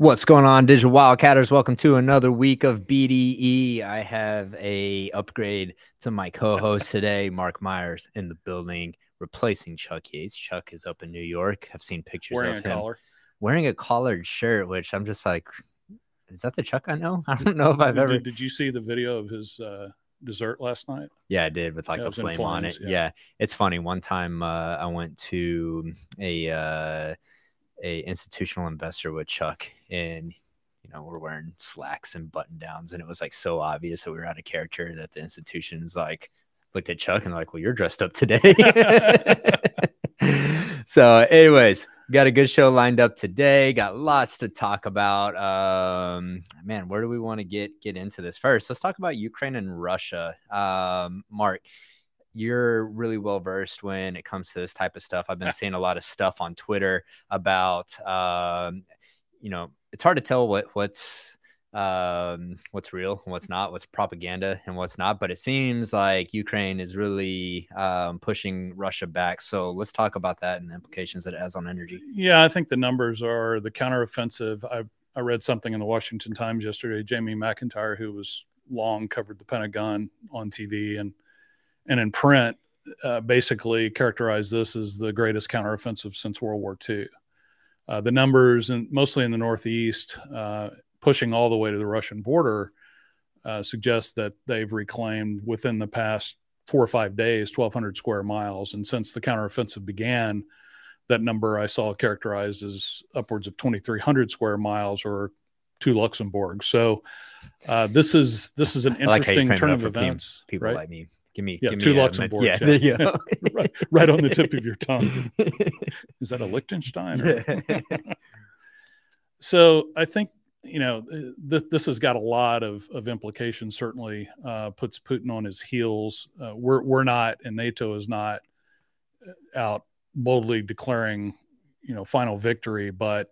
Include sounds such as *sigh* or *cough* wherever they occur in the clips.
What's going on, Digital Wildcatters? Welcome to another week of BDE. I have a upgrade to my co-host today, Mark Myers, in the building, replacing Chuck Yates. Chuck is up in New York. I've seen pictures wearing of a him collar. wearing a collared shirt, which I'm just like, is that the Chuck I know? *laughs* I don't know if I've Did, ever. did you see the video of his uh, dessert last night? Yeah, I did with like Yeah, the flame on it. Yeah. yeah. it's funny. One time uh, I went to a uh, a institutional investor with Chuck, and you know we're wearing slacks and button downs, and it was like so obvious that we were out of character that the institution's like looked at Chuck and like, well, you're dressed up today. *laughs* so, anyways, got a good show lined up today. Got lots to talk about. Um, man, where do we want to get get into this first? Let's talk about Ukraine and Russia. Um, Mark, you're really well versed when it comes to this type of stuff. I've been seeing a lot of stuff on Twitter about, um, you know, it's hard to tell what what's um what's real and what's not what's propaganda and what's not but it seems like ukraine is really um pushing russia back so let's talk about that and the implications that it has on energy Yeah, I think the numbers are the counteroffensive. I I read something in the Washington Times yesterday. Jamie McIntyre, who was long covered the Pentagon on TV and and in print, uh, basically characterized this as the greatest counteroffensive since World War II. Uh, the numbers, and mostly in the Northeast, uh, pushing all the way to the Russian border, uh, suggest that they've reclaimed within the past four or five days 1,200 square miles. And since the counteroffensive began, that number I saw characterized as upwards of 2,300 square miles or two Luxembourg. So uh, this is this is an I like interesting turn of events, people right? like me give me Yeah, give two me a Luxembourgs, yeah, there you go. right, right on the tip of your tongue. Is that a Liechtenstein? or- *laughs* so I think you know th- this has got a lot of, of implications. Certainly uh, puts Putin on his heels. Uh, we're we're not, and NATO is not uh, out boldly declaring you know final victory, but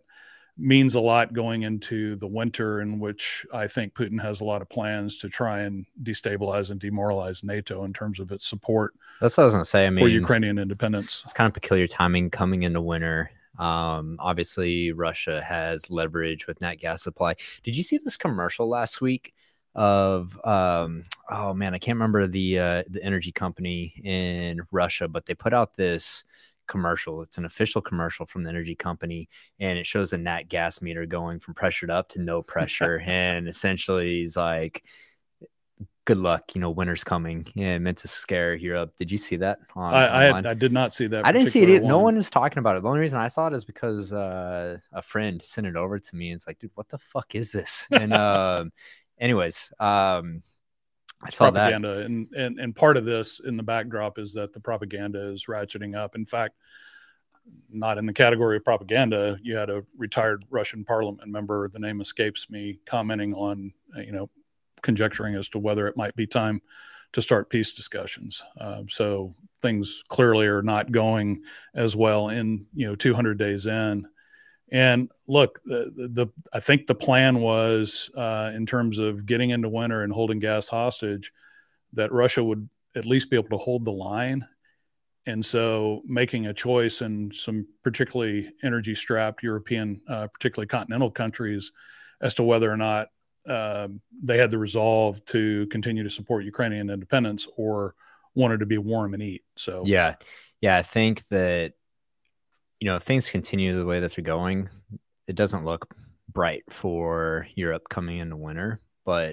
means a lot going into the winter in which I think Putin has a lot of plans to try and destabilize and demoralize NATO in terms of its support that's what i was gonna say i mean for Ukrainian independence. it's kind of peculiar timing coming into winter. Um, obviously, Russia has leverage with nat gas supply. Did you see this commercial last week of um, oh man, I can't remember the uh, the energy company in Russia, but they put out this commercial. It's an official commercial from the energy company, and it shows a nat gas meter going from pressured up to no pressure, *laughs* and essentially he's like. Good luck, you know, winter's coming. Yeah, meant to scare Europe. Did you see that? On, I, I, had, I did not see that. I didn't see it. either. No one was talking about it. The only reason I saw it is because uh, a friend sent it over to me. And it's like, dude, what the fuck is this? And *laughs* um, anyways, um, I saw that. propaganda, and, and and part of this in the backdrop is that the propaganda is ratcheting up. In fact, not in the category of propaganda. You had a retired Russian parliament member, the name escapes me, commenting on uh, you know conjecturing as to whether it might be time to start peace discussions. Um, so things clearly are not going as well in you know 200 days in. And look, the, the, I think the plan was uh, in terms of getting into winter and holding gas hostage, that Russia would at least be able to hold the line. And so making a choice in some particularly energy strapped European, uh, particularly continental countries, as to whether or not uh, they had the resolve to continue to support Ukrainian independence or wanted to be warm and eat. So Yeah. Yeah. I think that, you know, if things continue the way that they're going, it doesn't look bright for Europe coming into winter, but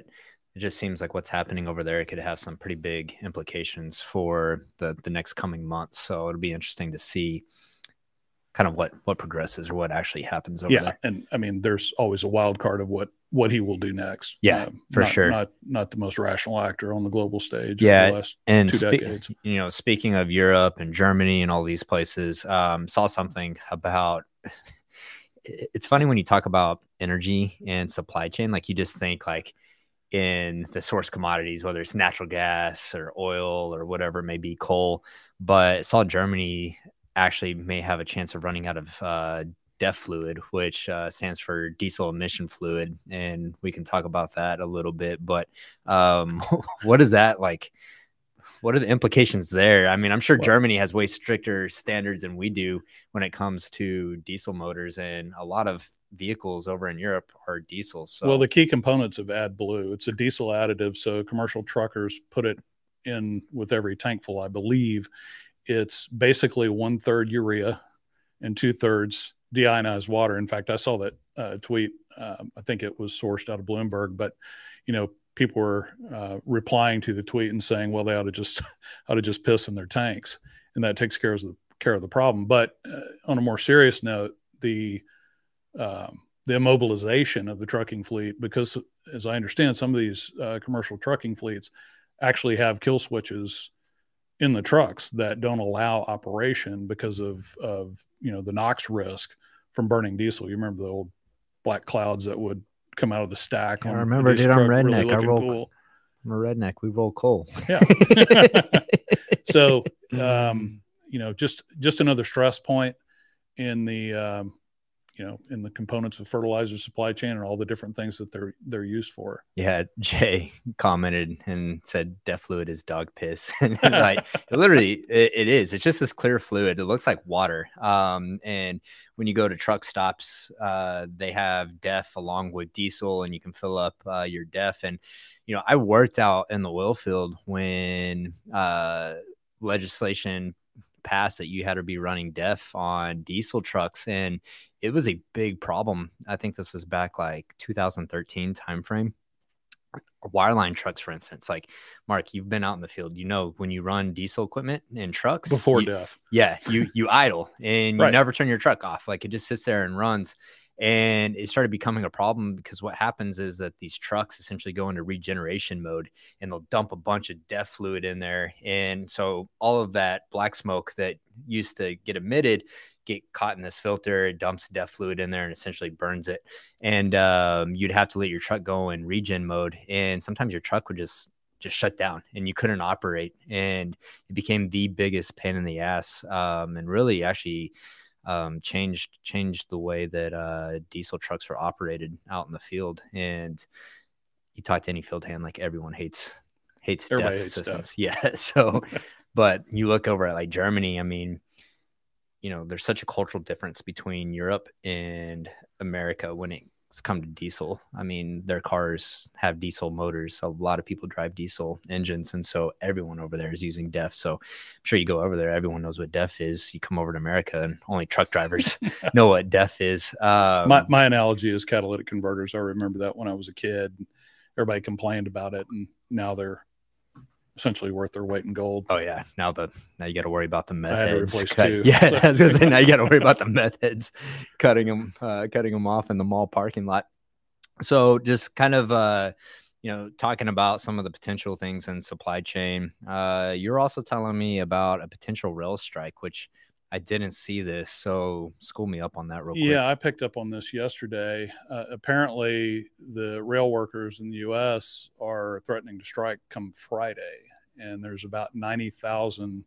it just seems like what's happening over there could have some pretty big implications for the, the next coming months. So it'll be interesting to see kind of what, what progresses or what actually happens over yeah, there. and I mean, there's always a wild card of what what he will do next. Yeah, for not, sure. Not not the most rational actor on the global stage. Yeah, over the last and two spe- decades. you know speaking of europe and germany and all these places um, saw something about *laughs* it's funny when you talk about energy and supply chain like you just think like in the source commodities whether it's natural gas or oil or whatever it may be coal but saw germany actually may have a chance of running out of uh, DEF fluid, which uh, stands for diesel emission fluid, and we can talk about that a little bit. But um, *laughs* what is that like? what are the implications there? I mean, I'm sure Well- Germany has way stricter standards than we do when it comes to diesel motors, and a lot of vehicles over in Europe are diesel. So, Well, the key components of AdBlue, it's a diesel additive, so commercial truckers put it in with every tankful, I believe. It's basically one third urea and two thirds deionized water. In fact, I saw that uh, tweet. Um, I think it was sourced out of Bloomberg, but you know, people were uh, replying to the tweet and saying, "Well, they ought to just *laughs* ought to just piss in their tanks," and that takes care of the care of the problem. But uh, on a more serious note, the um, the immobilization of the trucking fleet, because as I understand, some of these uh, commercial trucking fleets actually have kill switches in the trucks that don't allow operation because of of you know the NOx risk from burning diesel. You remember the old black clouds that would come out of the stack. Yeah, I remember diesel on truck, really Redneck. I roll- cool. I'm a redneck. We roll coal. Yeah. *laughs* So um, you know, just just another stress point in the um, you know in the components of fertilizer supply chain and all the different things that they're they're used for. Yeah, *laughs* Jay commented and said death fluid is dog piss. *laughs* and *laughs* like literally it, it is. It's just this clear fluid. It looks like water. Um, and when you go to truck stops, uh, they have DEF along with diesel, and you can fill up uh, your DEF. And you know, I worked out in the oil field when uh, legislation passed that you had to be running DEF on diesel trucks, and it was a big problem. I think this was back like 2013 timeframe. Wireline trucks, for instance, like Mark, you've been out in the field. You know when you run diesel equipment in trucks Before you- death. yeah, you you *laughs* idle and you Right. never turn your truck off. Like it just sits there and runs. And it started becoming a problem because what happens is that these trucks essentially go into regeneration mode and they'll dump a bunch of DEF fluid in there. And so all of that black smoke that used to get emitted get caught in this filter, it dumps DEF fluid in there and essentially burns it. And um, you'd have to let your truck go in regen mode. And sometimes your truck would just just shut down and you couldn't operate. And it became the biggest pain in the ass um, and really actually um, changed changed the way that uh, diesel trucks were operated out in the field and you talk to any field hand like everyone hates hates Everybody DEF hates systems *laughs* yeah so but you look over at like germany i mean you know there's such a cultural difference between europe and america when it's come to diesel i mean their cars have diesel motors a lot of people drive diesel engines and so everyone over there is using def so i'm sure you go over there everyone knows what def is you come over to america and only truck drivers *laughs* know what def is um, my my analogy is catalytic converters. I remember that when I was a kid. Everybody complained about it, and now they're essentially worth their weight in gold. Oh yeah, now the now you got to worry about the meth I had to heads. cut- two, Yeah, so- I was gonna say now you got to worry about the *laughs* meth heads, cutting them, uh, cutting them off in the mall parking lot. So just kind of, uh, you know, talking about some of the potential things in supply chain. Uh, you're also telling me about a potential rail strike, which I didn't see this. So school me up on that real quick. Yeah, I picked up on this yesterday. Uh, apparently, the rail workers in the U.S. are threatening to strike come Friday, and there's about ninety thousand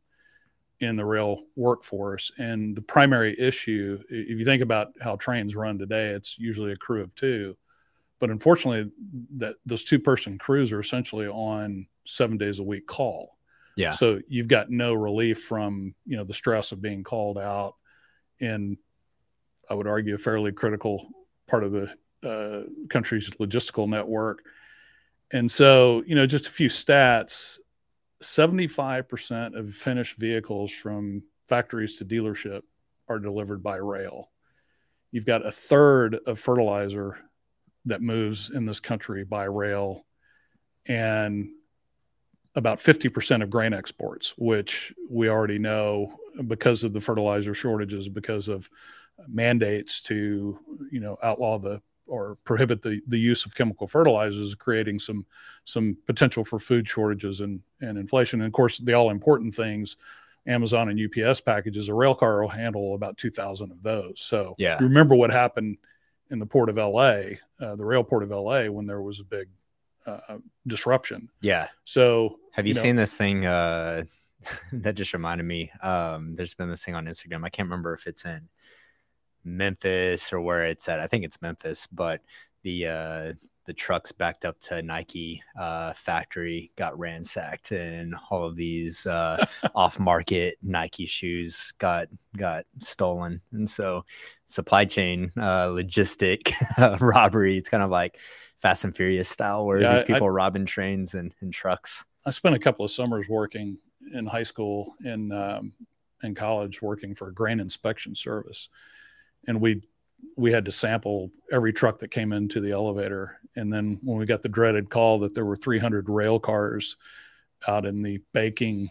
in the rail workforce. And the primary issue, if you think about how trains run today, it's usually a crew of two, but unfortunately, that those two-person crews are essentially on seven days a week call. Yeah. So you've got no relief from you know the stress of being called out in I would argue a fairly critical part of the uh, country's logistical network. And so, you know, just a few stats 75% of finished vehicles from factories to dealership are delivered by rail. You've got a third of fertilizer that moves in this country by rail, and about 50% of grain exports, which we already know because of the fertilizer shortages, because of mandates to you know outlaw the or prohibit the, the use of chemical fertilizers, creating some some potential for food shortages and, and inflation. And of course, the all important things, Amazon and UPS packages, a rail car will handle about 2,000 of those. So Yeah. remember what happened in the port of LA, uh, the rail port of LA, when there was a big uh, disruption. Yeah. So Have you, know, seen this thing? Uh, *laughs* that just reminded me. Um, there's been this thing on Instagram. I can't remember if it's in Memphis or where it's at. I think it's Memphis, but the uh, the trucks backed up to Nike uh, factory got ransacked, and all of these uh, *laughs* off-market Nike shoes got got stolen, and so supply chain uh, logistic *laughs* robbery. It's kind of like Fast and Furious style, where Yeah, these I- people are robbing trains and, and trucks. I spent a couple of summers working in high school and um, in college working for a grain inspection service, and we we had to sample every truck that came into the elevator. And then when we got the dreaded call that there were 300 rail cars out in the baking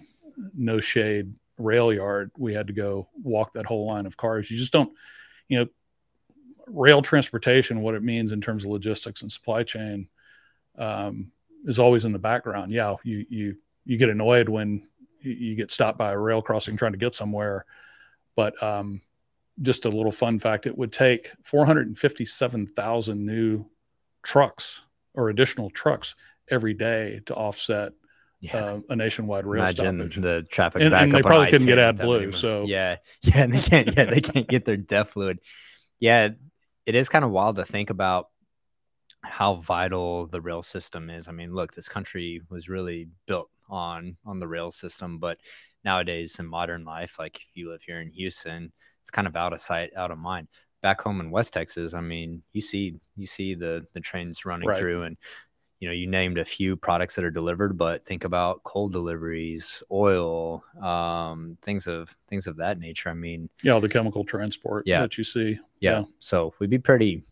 no shade rail yard, we had to go walk that whole line of cars. You just don't, you know, rail transportation, what it means in terms of logistics and supply chain. Um, is always in the background. Yeah, you you you get annoyed when you, get stopped by a rail crossing trying to get somewhere, but um, just a little fun fact: it would take 457,000 new trucks or additional trucks every day to offset Yeah. uh, a nationwide rail Imagine stoppage. the traffic And- and they probably couldn't get I-10 with AdBlue, so- yeah, *laughs* yeah, and they can't, yeah, they can't get their death fluid. Yeah, it is kind of wild to think about how vital the rail system is. I mean, look, this country was really built on on the rail system, but nowadays in modern life, like if you live here in Houston, it's kind of out of sight, out of mind. Back home in West Texas, I mean, you see you see the the trains running Right. through and you know, you named a few products that are delivered, but think about coal deliveries, oil, um, things of things of that nature. I mean, yeah, the chemical transport Yeah. that you see. yeah. Yeah. So we'd be pretty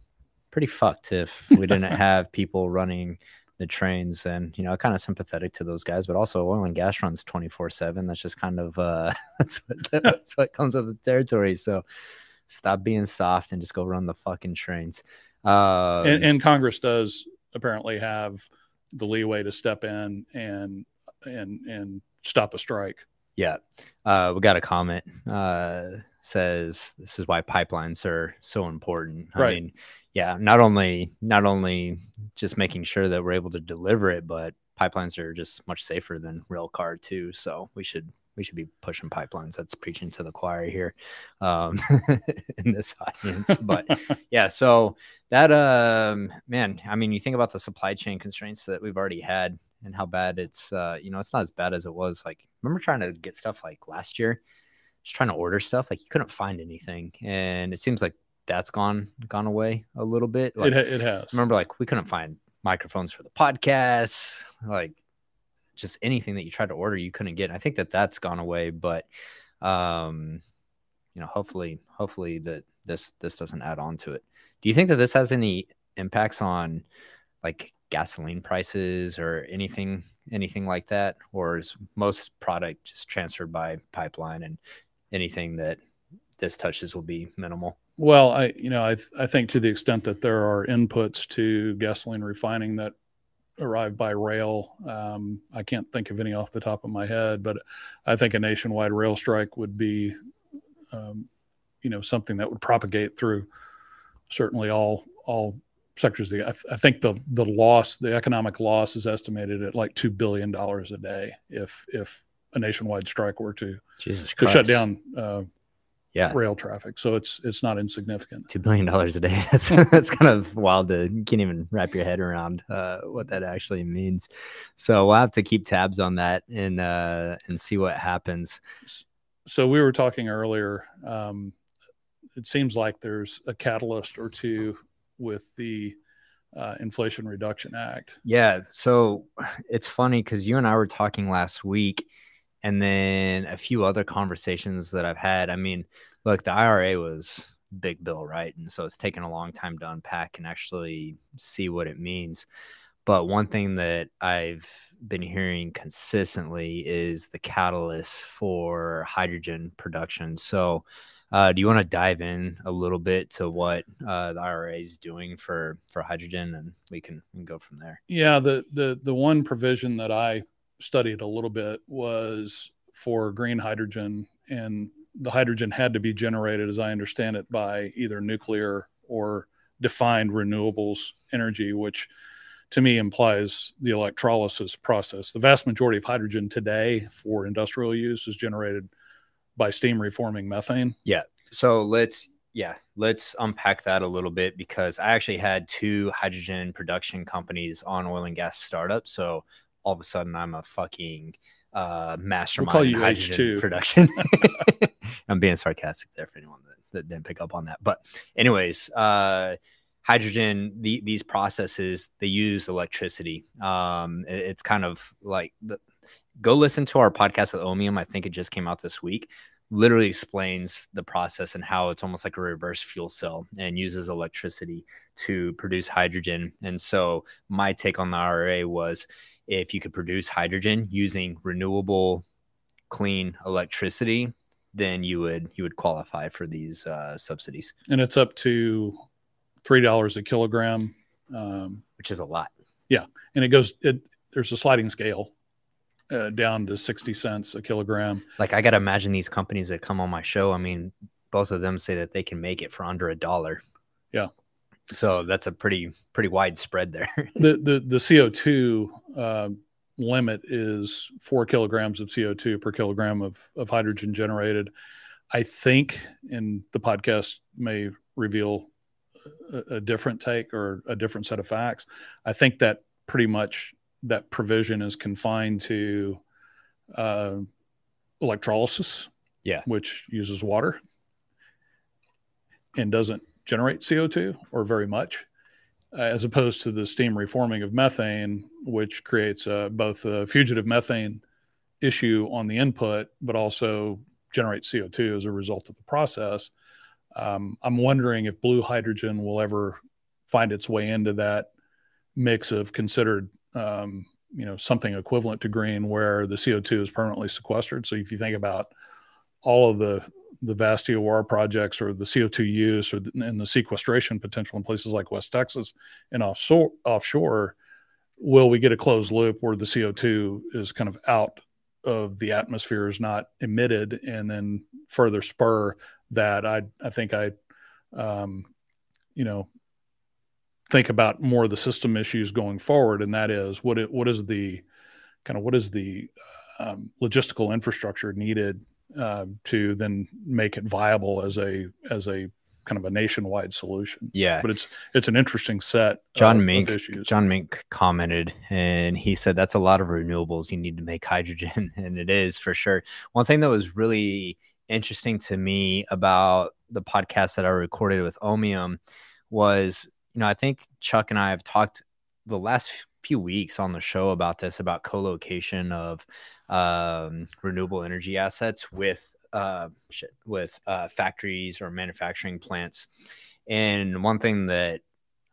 pretty fucked if we didn't *laughs* have people running the trains and you know kind of sympathetic to those guys but also oil and gas runs 24 7 that's just kind of uh *laughs* that's what *laughs* that's what comes with the territory so stop being soft and just go run the fucking trains um and, and Congress does apparently have the leeway to step in and and and stop a strike. Yeah. Uh, we got a comment uh, says this is why pipelines are so important. I Right. mean, yeah, not only not only just making sure that we're able to deliver it, but pipelines are just much safer than rail car too. So we should we should be pushing pipelines. That's preaching to the choir here um, *laughs* in this audience. But *laughs* yeah, so that um man, I mean, you think about the supply chain constraints that we've already had and how bad it's uh you know it's not as bad as it was like remember trying to get stuff like last year just trying to order stuff like you couldn't find anything and it seems like that's gone gone away a little bit. Like, it, it has. remember like we couldn't find microphones for the podcast like just anything that you tried to order you couldn't get. I think that that's gone away but um you know hopefully hopefully that this this doesn't add on to it. Do you think that this has any impacts on like gasoline prices or anything anything like that? Or is most product just transferred by pipeline and anything that this touches will be minimal Well, I you know I th- I think to the extent that there are inputs to gasoline refining that arrive by rail, um, I can't think of any off the top of my head, but I think a nationwide rail strike would be, um, you know, something that would propagate through certainly all all sectors. Of the, I, th- I think the the loss, the economic loss, is estimated at like two billion dollars a day if if a nationwide strike were to to shut down uh, yeah rail traffic. So it's it's not insignificant. two billion dollars a day. *laughs* That's that's kind of wild to you can't even wrap your head around uh, what that actually means. So we'll have to keep tabs on that and uh, and see what happens. so we were talking earlier um, it seems like there's a catalyst or two with the uh, inflation reduction act Yeah. So it's funny because you and I were talking last week, and then a few other conversations that I've had. I mean, look, the IRA was big bill, right? And so it's taken a long time to unpack and actually see what it means. But one thing that I've been hearing consistently is the catalyst for hydrogen production. So, uh, do you want to dive in a little bit to what uh, the IRA is doing for for hydrogen, and we can, we can go from there? yeah the the the one provision that i studied a little bit was for green hydrogen and the hydrogen had to be generated as i understand it by either nuclear or defined renewables energy which to me implies the electrolysis process the vast majority of hydrogen today for industrial use is generated by steam reforming methane Yeah. So let's yeah, let's unpack that a little bit because I actually had two hydrogen production companies on oil and gas startups. So all of a sudden, I'm a fucking uh, mastermind call in you hydrogen H2. production. *laughs* *laughs* I'm being sarcastic there for anyone that, that didn't pick up on that. But, anyways, uh, hydrogen the, these processes they use electricity um it- it's kind of like the, go listen to our podcast with Ohmium i think it just came out this week literally explains the process and how it's almost like a reverse fuel cell and uses electricity to produce hydrogen and so my take on the ira was if you could produce hydrogen using renewable clean electricity then you would you would qualify for these uh, subsidies and it's up to three dollars a kilogram, um, which is a lot Yeah. and it goes. It there's a sliding scale uh, down to sixty cents a kilogram. like I gotta imagine these companies that come on my show. I mean, both of them say that they can make it for under a dollar. Yeah. So that's a pretty pretty wide spread there. *laughs* The the the CO two uh, limit is four kilograms of CO two per kilogram of of hydrogen generated. I think, and the podcast may reveal a, a different take or a different set of facts. I think that pretty much that provision is confined to uh, electrolysis, Yeah. which uses water and doesn't generate CO2 or very much, uh, as opposed to the steam reforming of methane, which creates uh, both a fugitive methane issue on the input, but also generates CO2 as a result of the process. Um, I'm wondering if blue hydrogen will ever find its way into that mix of considered, um, you know, something equivalent to green, where the CO2 is permanently sequestered. So if you think about all of the the vast EOR projects or the CO2 use or the, and the sequestration potential in places like West Texas and offshore, offshore, will we get a closed loop where the CO2 is kind of out of the atmosphere, is not emitted, and then further spur that? I I think I, um, you know, think about more of the system issues going forward, and that is what it, what is the kind of what is the um, logistical infrastructure needed uh, to then make it viable as a as a kind of a nationwide solution. yeah. But it's it's an interesting set. John of, of Mink, issues. John Mink commented, and he said that's a lot of renewables you need to make hydrogen, *laughs* and it is for sure. One thing that was really interesting to me about the podcast that I recorded with Ohmium was, you know, I think Chuck and I have talked the last few weeks on the show about this about co-location of um, renewable energy assets with uh, shit, with uh, factories or manufacturing plants. And one thing that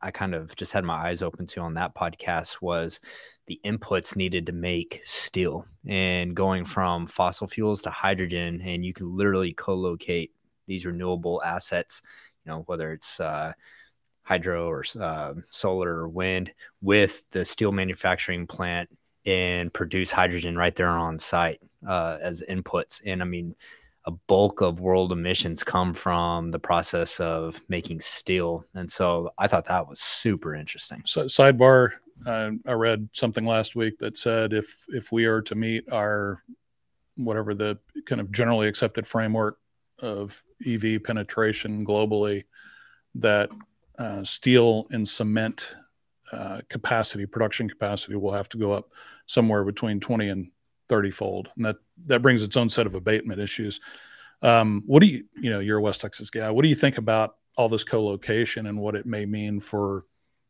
I kind of just had my eyes open to on that podcast was the inputs needed to make steel and going from fossil fuels to hydrogen. And you can literally co locate these renewable assets, you know, whether it's uh, hydro or uh, solar or wind with the steel manufacturing plant and produce hydrogen right there on site uh, as inputs. And I mean, a bulk of world emissions come from the process of making steel. And so I thought that was super interesting. So, sidebar. Uh, I read something last week that said if if we are to meet our whatever the kind of generally accepted framework of EV penetration globally, that uh, steel and cement uh, capacity, production capacity, will have to go up somewhere between 20 and 30 fold, and that that brings its own set of abatement issues. Um, what do you, you know, you're a West Texas guy. What do you think about all this co-location and what it may mean for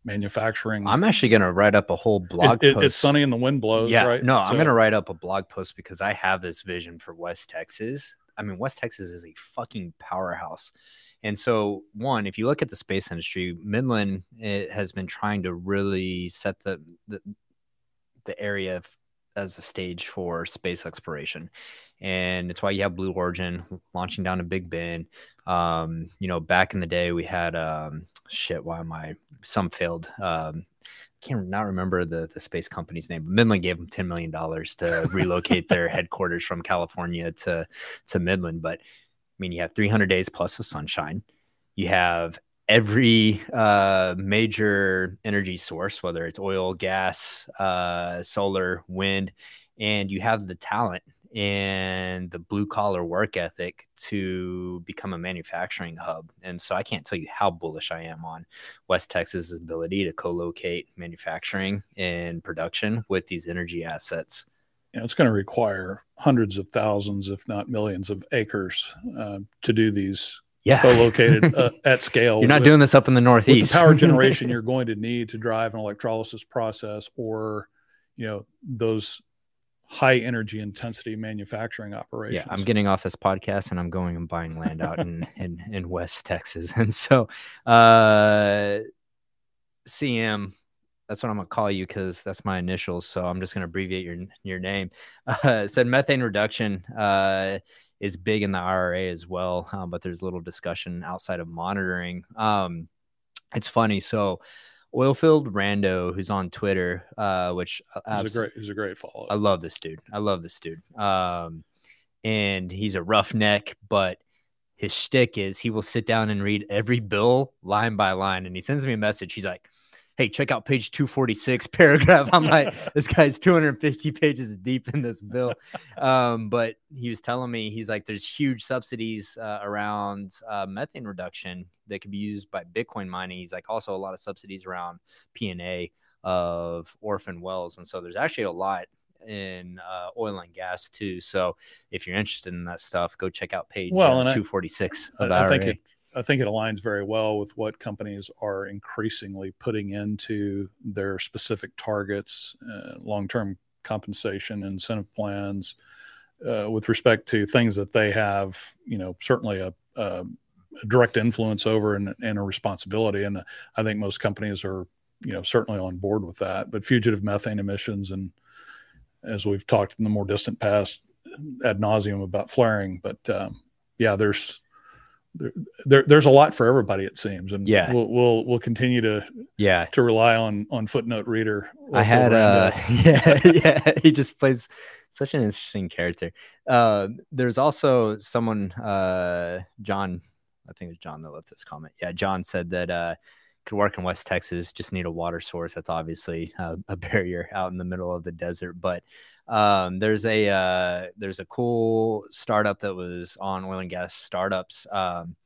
manufacturing? I'm actually going to write up a whole blog It- it- post. it's sunny and the wind blows, yeah, right? no, So- I'm going to write up a blog post because I have this vision for West Texas. I mean, West Texas is a fucking powerhouse. And so, one, if you look at the space industry, Midland it has been trying to really set the the, the area as a stage for space exploration, and it's why you have Blue Origin launching down to Big Bend. Um, you know, back in the day, we had um, shit. Why am I? Some failed. Um, can't not remember the the space company's name. But Midland gave them ten million dollars to relocate their *laughs* headquarters from California to to Midland. But mean, you have 300 days plus of sunshine. You have every uh, major energy source, whether it's oil, gas, uh, solar, wind, and you have the talent and the blue collar work ethic to become a manufacturing hub. And so I can't tell you how bullish I am on West Texas' ability to co locate manufacturing and production with these energy assets. You know, it's going to require hundreds of thousands, if not millions, of acres uh, to do these yeah. co-located uh, *laughs* at scale. You're not with, doing this up in the Northeast. the power *laughs* generation you're going to need to drive an electrolysis process or, you know, those high energy intensity manufacturing operations. Yeah, I'm getting off this podcast and I'm going and buying land out in, *laughs* in, in West Texas. And so uh CM, that's what I'm gonna call you because that's my initials. So I'm just gonna abbreviate your your name. *laughs* Uh, said methane reduction uh is big in the IRA as well, um, but there's little discussion outside of monitoring. Um, it's funny. So Oilfield Rando, who's on Twitter, uh, which he's a great, he's a great follow. I love this dude. I love this dude. Um, and he's a roughneck, but his shtick is he will sit down and read every bill line by line, and he sends me a message. He's like, hey, check out page 246 *laughs* paragraph. I'm like, *laughs* this guy's 250 pages deep in this bill. Um, but he was telling me, he's like, there's huge subsidies uh, around uh, methane reduction that could be used by Bitcoin mining. He's like, also a lot of subsidies around P&A of orphan wells. And so there's actually a lot in uh, oil and gas too. So if you're interested in that stuff, go check out page well, uh, 246 I, I think it, I think it aligns very well with what companies are increasingly putting into their specific targets, uh, long term compensation, incentive plans, uh, with respect to things that they have, you know, certainly a, a direct influence over and, and, a responsibility. And I think most companies are, you know, certainly on board with that. But fugitive methane emissions, and as we've talked in the more distant past ad nauseum about flaring, but um, yeah, there's there, there's a lot for everybody it seems and yeah. we'll we'll, we'll continue to yeah. to rely on on footnote reader i had uh *laughs* yeah *laughs* yeah he just plays such an interesting character. Uh there's also someone uh john i think it's john that left this comment. Yeah john said that uh could work in West Texas, just need a water source. That's obviously uh, a *laughs* barrier out in the middle of the desert. But um, there's a uh, there's a cool startup that was on oil and gas startups. Um,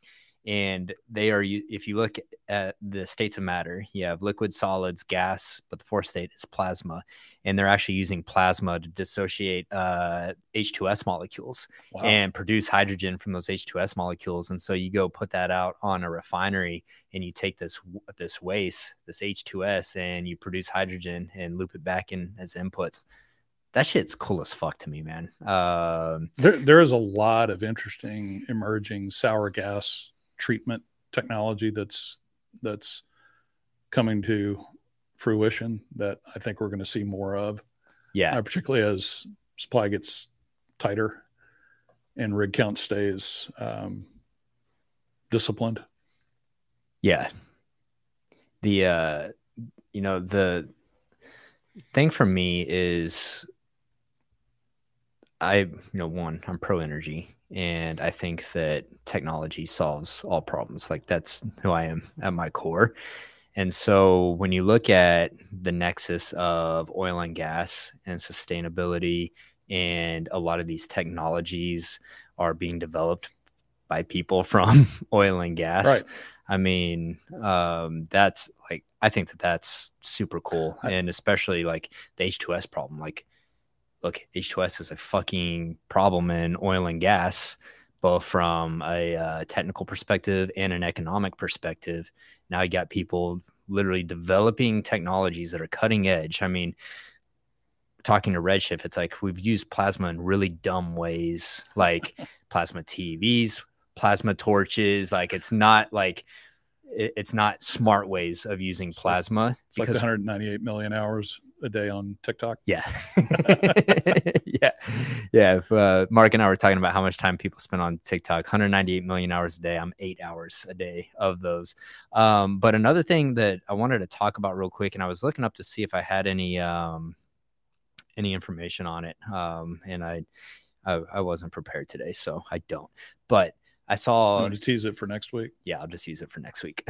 and they are if you look at the states of matter you have liquid solids gas but the fourth state is plasma and they're actually using plasma to dissociate uh, h2s molecules wow. and produce hydrogen from those h2s molecules and so you go put that out on a refinery and you take this this waste this h2s and you produce hydrogen and loop it back in as inputs that shit's cool as fuck to me, man. Um, there, there is a lot of interesting emerging sour gas treatment technology that's that's coming to fruition that I think we're going to see more of. Yeah, uh, particularly as supply gets tighter and rig count stays um, disciplined. Yeah, the uh, you know the thing for me is I you know one I'm pro energy and I think that technology solves all problems. Like that's who I am at my core. And so when you look at the nexus of oil and gas and sustainability, and a lot of these technologies are being developed by people *laughs* from oil and gas. Right. I mean, um, that's like, I think that that's super cool. And especially like the H2S problem. Like, look, H2S is a fucking problem in oil and gas, both from a uh, technical perspective and an economic perspective. Now you got people literally developing technologies that are cutting edge. I mean, talking to Redshift, it's like we've used plasma in really dumb ways, like *laughs* plasma TVs, plasma torches. Like it's not like it's not smart ways of using plasma. It's like 198 million hours a day on TikTok. Yeah. *laughs* *laughs* yeah. Yeah. If, uh, Mark and I were talking about how much time people spend on TikTok 198 million hours a day. I'm eight hours a day of those. Um, but another thing that I wanted to talk about real quick, and I was looking up to see if I had any, um, any information on it. Um, and I, I, I wasn't prepared today, so I don't. But I saw. I'm just tease it for next week. Yeah, I'll just use it for next week.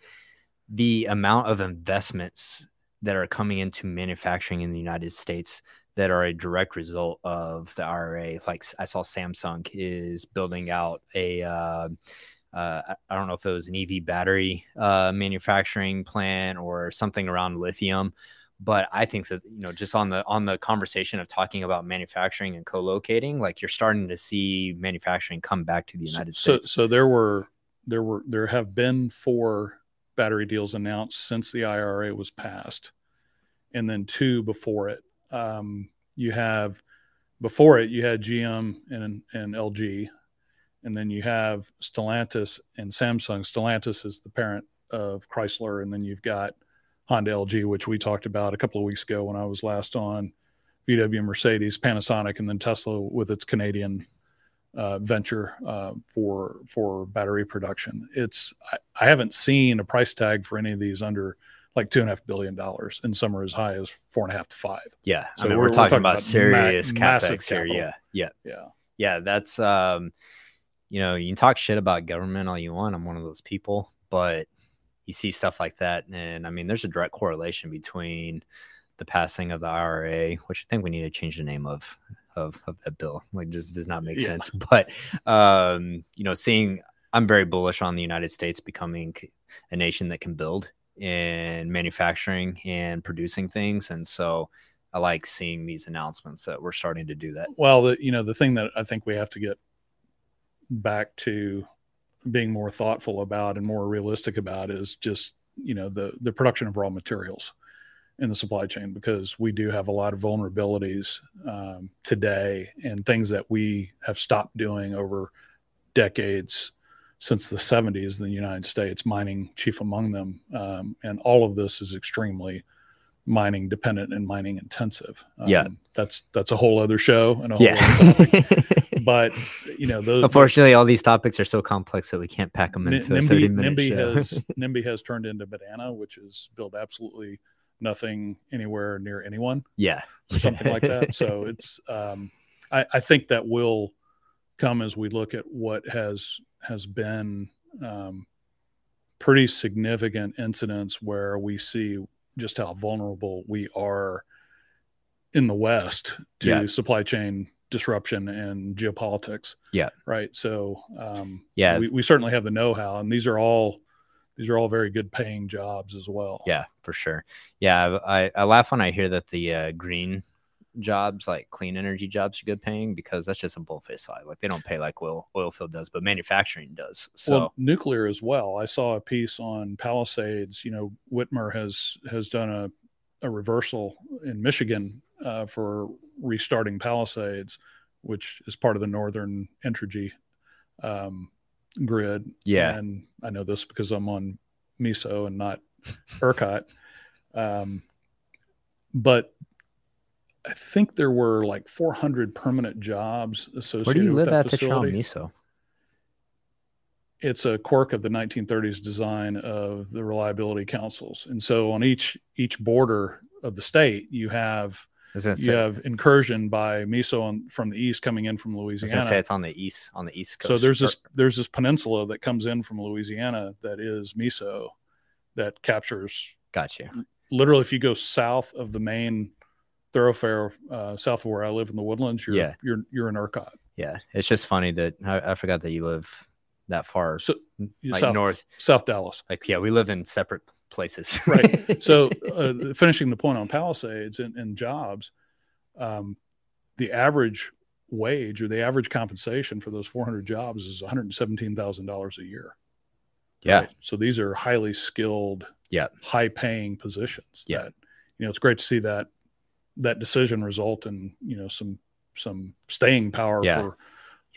*laughs* the amount of investments that are coming into manufacturing in the United States that are a direct result of the IRA. Like I saw Samsung is building out a uh, uh, I don't know if it was an EV battery uh, manufacturing plant or something around lithium, but I think that you know just on the on the conversation of talking about manufacturing and co-locating, like you're starting to see manufacturing come back to the United so, States. So, so there were there were there have been four battery deals announced since the IRA was passed, and then two before it. Um, you have before it you had GM and and LG and then you have Stellantis and Samsung. Stellantis is the parent of Chrysler, and then you've got Honda LG, which we talked about a couple of weeks ago when I was last on VW Mercedes, Panasonic, and then Tesla with its Canadian uh, venture uh, for for battery production. It's I, I, haven't seen a price tag for any of these under like two and a half billion dollars, and some are as high as four and a half to five. Yeah, so I mean, we're, we're, talking, we're talking about, about, serious ma- capex here. Yeah, yeah, yeah, yeah. That's um, you know, you can talk shit about government all you want. I'm one of those people, but you see stuff like that. And I mean, there's a direct correlation between the passing of the IRA, which I think we need to change the name of of, of that bill. Like just does not make yeah. sense. *laughs* But um, you know, seeing I'm very bullish on the United States becoming a nation that can build in manufacturing and producing things. And so I like seeing these announcements that we're starting to do that. Well, the, you know, the thing that I think we have to get back to being more thoughtful about and more realistic about is just you know the the production of raw materials in the supply chain because we do have a lot of vulnerabilities um, today and things that we have stopped doing over decades since the 70s in the United States, mining chief among them. Um, and all of this is extremely mining dependent and mining intensive. Um, yeah, that's that's a whole other show and a whole yeah. but you know, those, unfortunately, all these topics are so complex that we can't pack them into NIMBY, a thirty minute NIMBY show. has *laughs* NIMBY has turned into banana, which is built absolutely nothing anywhere near anyone. Yeah, or something like that. So *laughs* it's um, I, I think that will come as we look at what has has been um, pretty significant incidents where we see just how vulnerable we are in the West to yeah. supply chain disruption and geopolitics. Yeah. Right. So, um, yeah, we, we certainly have the know-how and these are all, these are all very good paying jobs as well. Yeah, for sure. Yeah. I, I laugh when I hear that the uh, green jobs, like clean energy jobs, are good paying because that's just a bullface lie. Like they don't pay like oil oil field does, but manufacturing does. So well, nuclear as well. I saw a piece on Palisades. You know, Whitmer has has done a a reversal in Michigan uh, for restarting Palisades, which is part of the Northern Entergy um, grid. Yeah, and I know this because I'm on MISO and not ERCOT. *laughs* Um, but I think there were like 400 permanent jobs associated. Where do you live at facility. the Miso? It's a quirk of the 1930s design of the reliability councils, and so on each each border of the state, you have you have incursion by miso on, from the east coming in from Louisiana. Say it's on the east on the east coast. So there's this there's this peninsula that comes in from Louisiana that is miso that captures. Gotcha. Literally, if you go south of the main thoroughfare uh, south of where I live in the woodlands, you're yeah. you're you're in ERCOT. Yeah, it's just funny that I, I forgot that you live that far, so like south, north, South Dallas. Like yeah, we live in separate places. *laughs* right. So uh, finishing the point on Palisades and, and jobs, um, the average wage or the average compensation for those 400 jobs is $117,000 a year. Yeah. Right? So these are highly skilled, yeah, high paying positions. Yeah. That, you know, it's great to see that that decision result in you know some some staying power yeah. for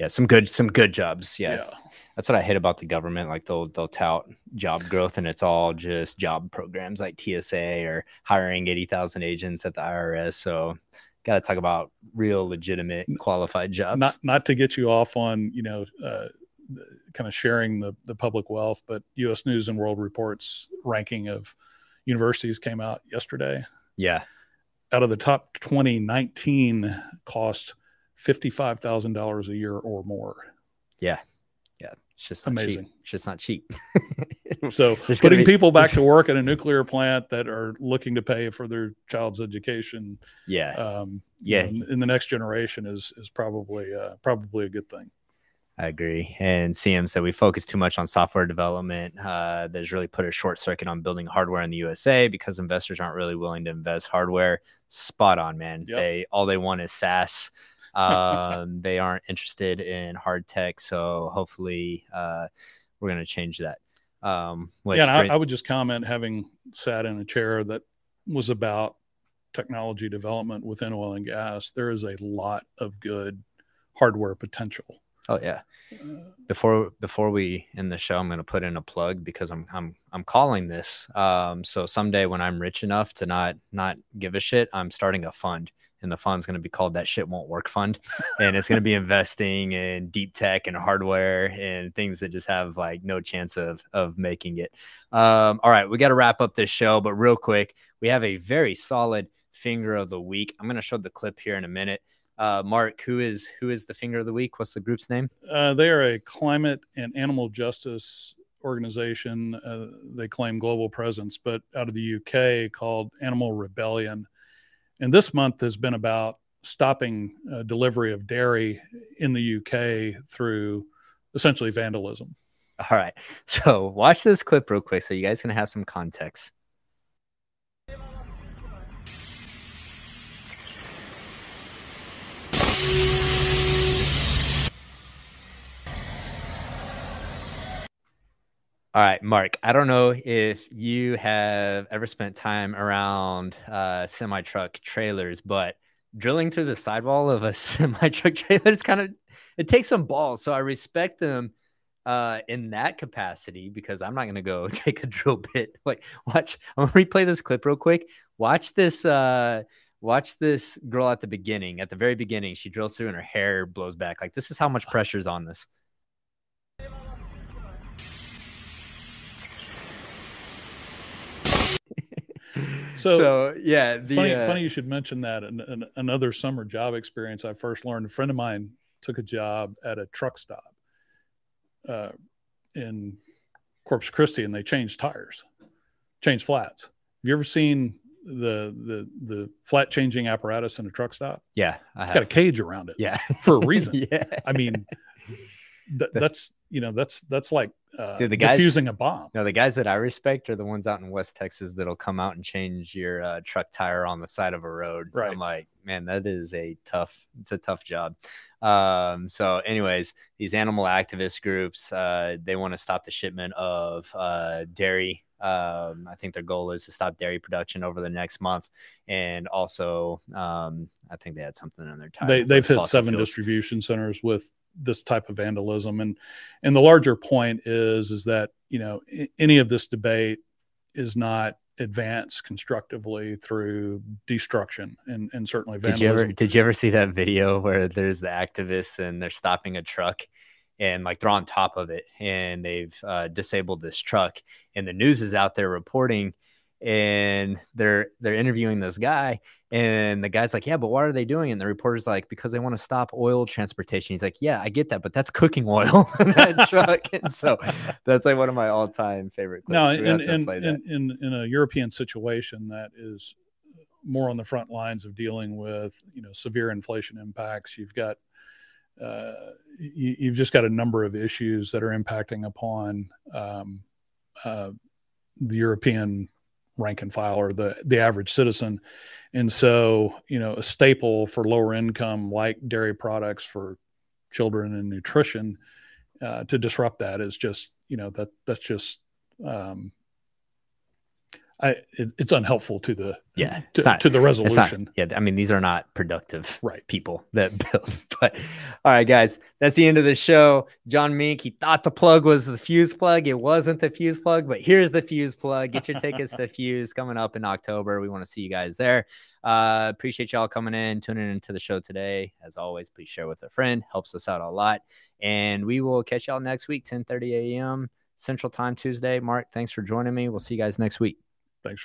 yeah some good some good jobs yeah. yeah. that's what i hate about the government like they'll they'll tout job growth and it's all just job programs like tsa or hiring 80000 agents at the irs so got to talk about real legitimate qualified jobs not not to get you off on you know uh, kind of sharing the the public wealth but us news and world reports ranking of universities came out yesterday yeah out of the top 2019 cost $55,000 a year or more. Yeah. Yeah. It's just. Amazing. It's just not cheap. *laughs* So putting be- people back *laughs* to work at a nuclear plant that are looking to pay for their child's education, yeah, um, Yeah. in, in the next generation is is probably uh, probably a good thing. I agree. And CM said we focus too much on software development. Uh, has really put a short circuit on building hardware in the USA because investors aren't really willing to invest hardware. Spot on, man. Yep. They all they want is SaaS. Um, they aren't interested in hard tech. So hopefully, uh, we're gonna change that. Um, which yeah, I, I would just comment, having sat in a chair that was about technology development within oil and gas, there is a lot of good hardware potential. oh yeah. Uh, before before we end the show, I'm gonna put in a plug because I'm I'm I'm calling this. Um, so someday when I'm rich enough to not not give a shit, I'm starting a fund, and the fund's gonna be called that shit won't work fund, and it's gonna be *laughs* investing in deep tech and hardware and things that just have like no chance of of making it. Um, all right, we got to wrap up this show, but real quick, we have a very solid finger of the week. I'm gonna show the clip here in a minute. Uh, Mark, who is who is the finger of the week? What's the group's name? Uh, they are a climate and animal justice organization. Uh, they claim global presence, but out of the UK called Animal Rebellion. And this month has been about stopping uh, delivery of dairy in the UK through essentially vandalism. All right. So watch this clip real quick so you guys can have some context. All right, Mark. I don't know if you have ever spent time around uh, semi truck trailers, but drilling through the sidewall of a *laughs* semi truck trailer is kind of it takes some balls. So I respect them uh in that capacity because I'm not gonna go *laughs* take a drill bit. Like watch, I'm gonna replay this clip real quick. Watch this uh watch this girl at the beginning, at the very beginning. She drills through and her hair blows back. Like this is how much pressure is on this. *laughs* So, So, yeah, the funny, uh, funny you should mention that. And, and another summer job experience I first learned. A friend of mine took a job at a truck stop uh, in Corpus Christi, and they changed tires, changed flats. Have you ever seen the the the flat changing apparatus in a truck stop? yeah, I It's have. got a cage around it yeah, for a *laughs* reason. yeah, I mean, th- that's you know that's that's like uh, Dude, the guys- defusing a bomb. No, the guys that I respect are the ones out in West Texas that'll come out and change your uh, truck tire on the side of a road. Right. I'm like, man, that is a tough. It's a tough job. Um, so, anyways, these animal activist groups, uh, they want to stop the shipment of uh, dairy. Um, I think their goal is to stop dairy production over the next month, and also, um, I think they had something on their time. They, they've hit seven fuels. distribution centers with this type of vandalism and and the larger point is is that you know any of this debate is not advanced constructively through destruction and and certainly vandalism. Did you ever did you ever see that video where there's the activists and they're stopping a truck and like they're on top of it and they've uh, disabled this truck and the news is out there reporting and they're they're interviewing this guy and the guy's like yeah but why are they doing? It and the reporter's like because they want to stop oil transportation. He's like yeah i get that but that's cooking oil *laughs* that *laughs* truck. And so that's like one of my all-time favorite clips. No in in, in in in a european situation that is more on the front lines of dealing with you know severe inflation impacts you've got you, you've just got a number of issues that are impacting upon um, uh, the European rank and file or the the average citizen, and so you know a staple for lower income like dairy products for children and nutrition uh, to disrupt that is just you know that that's just um, I, it, it's unhelpful to the Yeah, to, not- to the It's not- resolution yeah, I mean these are not productive right people that *laughs* build. But all right, guys, that's the end of the show. John Mink, he thought the plug was the fuse plug. It wasn't the fuse plug, but here's the fuse plug. Get your tickets to *laughs* the Fuse coming up in October. We want to see you guys there. Uh, appreciate y'all coming in, tuning into the show today. As always, please share with a friend. Helps us out a lot. And we will catch y'all next week, 10 30 a.m. Central Time Tuesday. Mark, thanks for joining me. We'll see you guys next week. Thanks